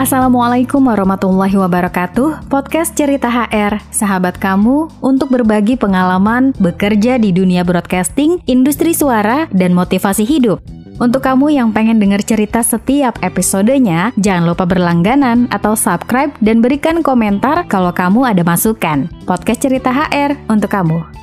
Assalamualaikum warahmatullahi wabarakatuh Podcast Cerita HR Sahabat kamu untuk berbagi pengalaman bekerja di dunia broadcasting, industri suara, dan motivasi hidup untuk kamu yang pengen dengar cerita setiap episodenya, jangan lupa berlangganan atau subscribe dan berikan komentar kalau kamu ada masukan. Podcast Cerita HR untuk kamu.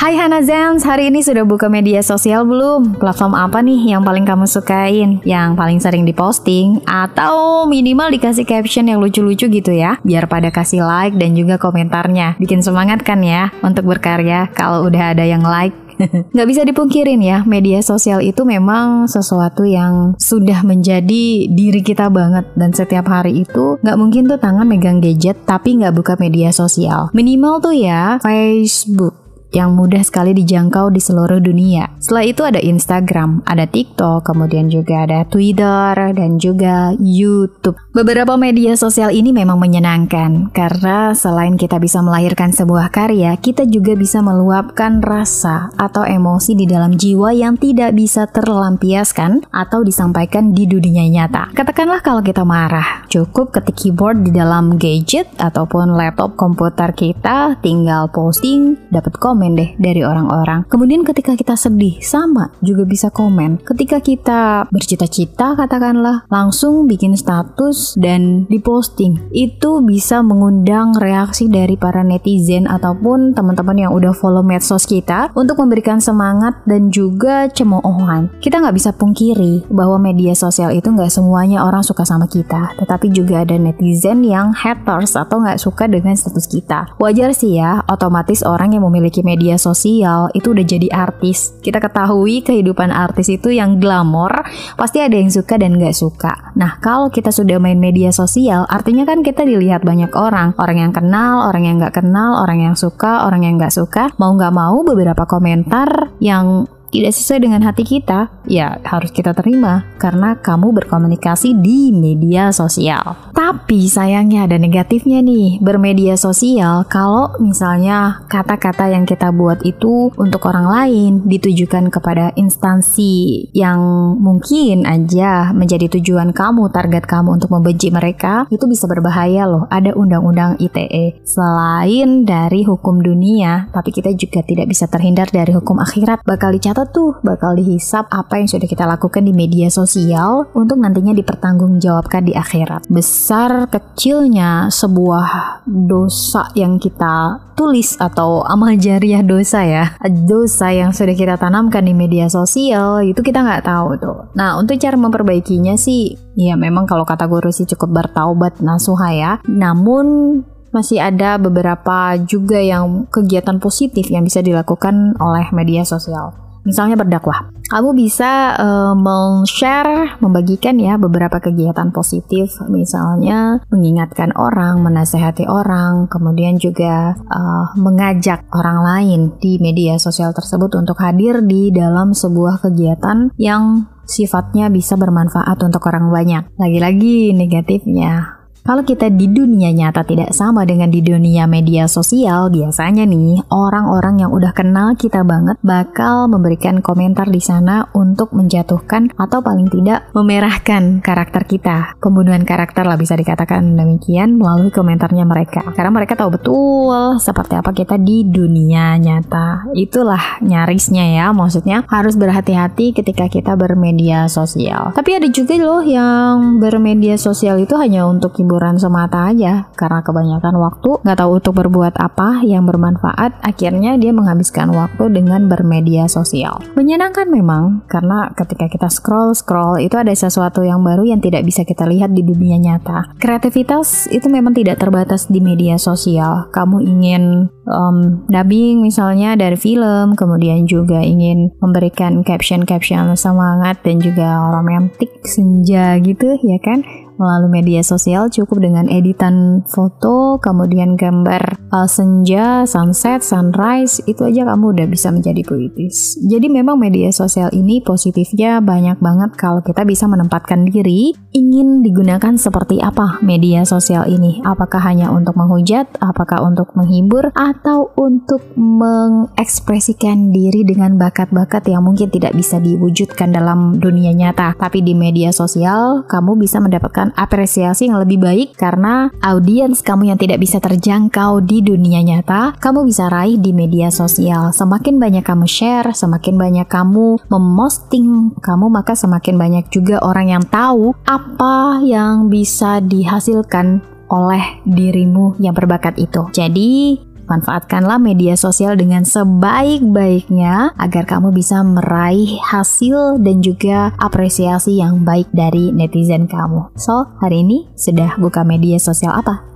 Hai Hanazens, hari ini sudah buka media sosial belum? Platform apa nih yang paling kamu sukain? Yang paling sering diposting? Atau minimal dikasih caption yang lucu-lucu gitu ya? Biar pada kasih like dan juga komentarnya. Bikin semangat kan ya untuk berkarya kalau udah ada yang like Nggak bisa dipungkirin ya, media sosial itu memang sesuatu yang sudah menjadi diri kita banget. Dan setiap hari itu nggak mungkin tuh tangan megang gadget tapi nggak buka media sosial. Minimal tuh ya Facebook, yang mudah sekali dijangkau di seluruh dunia. Setelah itu ada Instagram, ada TikTok, kemudian juga ada Twitter dan juga YouTube. Beberapa media sosial ini memang menyenangkan karena selain kita bisa melahirkan sebuah karya, kita juga bisa meluapkan rasa atau emosi di dalam jiwa yang tidak bisa terlampiaskan atau disampaikan di dunia nyata. Katakanlah kalau kita marah, cukup ketik keyboard di dalam gadget ataupun laptop komputer kita, tinggal posting, dapat komen komen deh dari orang-orang. Kemudian ketika kita sedih, sama juga bisa komen. Ketika kita bercita-cita katakanlah, langsung bikin status dan diposting. Itu bisa mengundang reaksi dari para netizen ataupun teman-teman yang udah follow medsos kita untuk memberikan semangat dan juga cemoohan. Kita nggak bisa pungkiri bahwa media sosial itu nggak semuanya orang suka sama kita, tetapi juga ada netizen yang haters atau nggak suka dengan status kita. Wajar sih ya, otomatis orang yang memiliki media sosial itu udah jadi artis. Kita ketahui kehidupan artis itu yang glamor, pasti ada yang suka dan nggak suka. Nah, kalau kita sudah main media sosial, artinya kan kita dilihat banyak orang. Orang yang kenal, orang yang nggak kenal, orang yang suka, orang yang nggak suka. Mau nggak mau beberapa komentar yang tidak sesuai dengan hati kita, ya harus kita terima karena kamu berkomunikasi di media sosial. Tapi sayangnya ada negatifnya nih, bermedia sosial kalau misalnya kata-kata yang kita buat itu untuk orang lain ditujukan kepada instansi yang mungkin aja menjadi tujuan kamu, target kamu untuk membenci mereka, itu bisa berbahaya loh. Ada undang-undang ITE. Selain dari hukum dunia, tapi kita juga tidak bisa terhindar dari hukum akhirat bakal dicatat kita tuh bakal dihisap apa yang sudah kita lakukan di media sosial untuk nantinya dipertanggungjawabkan di akhirat. Besar kecilnya sebuah dosa yang kita tulis atau amal jariah dosa ya, dosa yang sudah kita tanamkan di media sosial itu kita nggak tahu tuh. Nah untuk cara memperbaikinya sih, ya memang kalau kata guru sih cukup bertaubat nasuha ya. Namun masih ada beberapa juga yang kegiatan positif yang bisa dilakukan oleh media sosial. Misalnya berdakwah. Kamu bisa uh, men-share, membagikan ya beberapa kegiatan positif, misalnya mengingatkan orang, menasehati orang, kemudian juga uh, mengajak orang lain di media sosial tersebut untuk hadir di dalam sebuah kegiatan yang sifatnya bisa bermanfaat untuk orang banyak. Lagi-lagi negatifnya, kalau kita di dunia nyata tidak sama dengan di dunia media sosial, biasanya nih orang-orang yang udah kenal kita banget bakal memberikan komentar di sana untuk menjatuhkan atau paling tidak memerahkan karakter kita. Pembunuhan karakter lah bisa dikatakan demikian melalui komentarnya mereka. Karena mereka tahu betul seperti apa kita di dunia nyata. Itulah nyarisnya ya, maksudnya harus berhati-hati ketika kita bermedia sosial. Tapi ada juga loh yang bermedia sosial itu hanya untuk hiburan semata aja. Karena kebanyakan waktu nggak tahu untuk berbuat apa yang bermanfaat akhirnya dia menghabiskan waktu dengan bermedia sosial. Menyenangkan memang karena ketika kita scroll scroll itu ada sesuatu yang baru yang tidak bisa kita lihat di dunia nyata. Kreativitas itu memang tidak terbatas di media sosial. Kamu ingin um, dubbing misalnya dari film kemudian juga ingin memberikan caption-caption semangat dan juga romantik senja gitu ya kan melalui media sosial cukup dengan editan foto, kemudian gambar uh, senja, sunset, sunrise, itu aja kamu udah bisa menjadi puitis. Jadi memang media sosial ini positifnya banyak banget kalau kita bisa menempatkan diri ingin digunakan seperti apa media sosial ini. Apakah hanya untuk menghujat, apakah untuk menghibur, atau untuk mengekspresikan diri dengan bakat-bakat yang mungkin tidak bisa diwujudkan dalam dunia nyata. Tapi di media sosial, kamu bisa mendapatkan apresiasi yang lebih baik karena audiens kamu yang tidak bisa terjangkau di dunia nyata, kamu bisa raih di media sosial. Semakin banyak kamu share, semakin banyak kamu memosting kamu, maka semakin banyak juga orang yang tahu apa yang bisa dihasilkan oleh dirimu yang berbakat itu. Jadi, Manfaatkanlah media sosial dengan sebaik-baiknya agar kamu bisa meraih hasil dan juga apresiasi yang baik dari netizen kamu. So, hari ini sudah buka media sosial apa?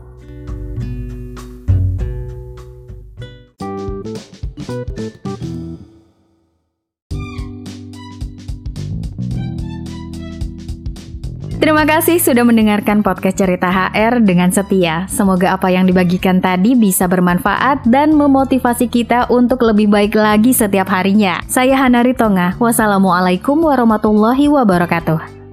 Terima kasih sudah mendengarkan podcast Cerita HR dengan setia. Semoga apa yang dibagikan tadi bisa bermanfaat dan memotivasi kita untuk lebih baik lagi setiap harinya. Saya Hanari Tonga. Wassalamualaikum warahmatullahi wabarakatuh.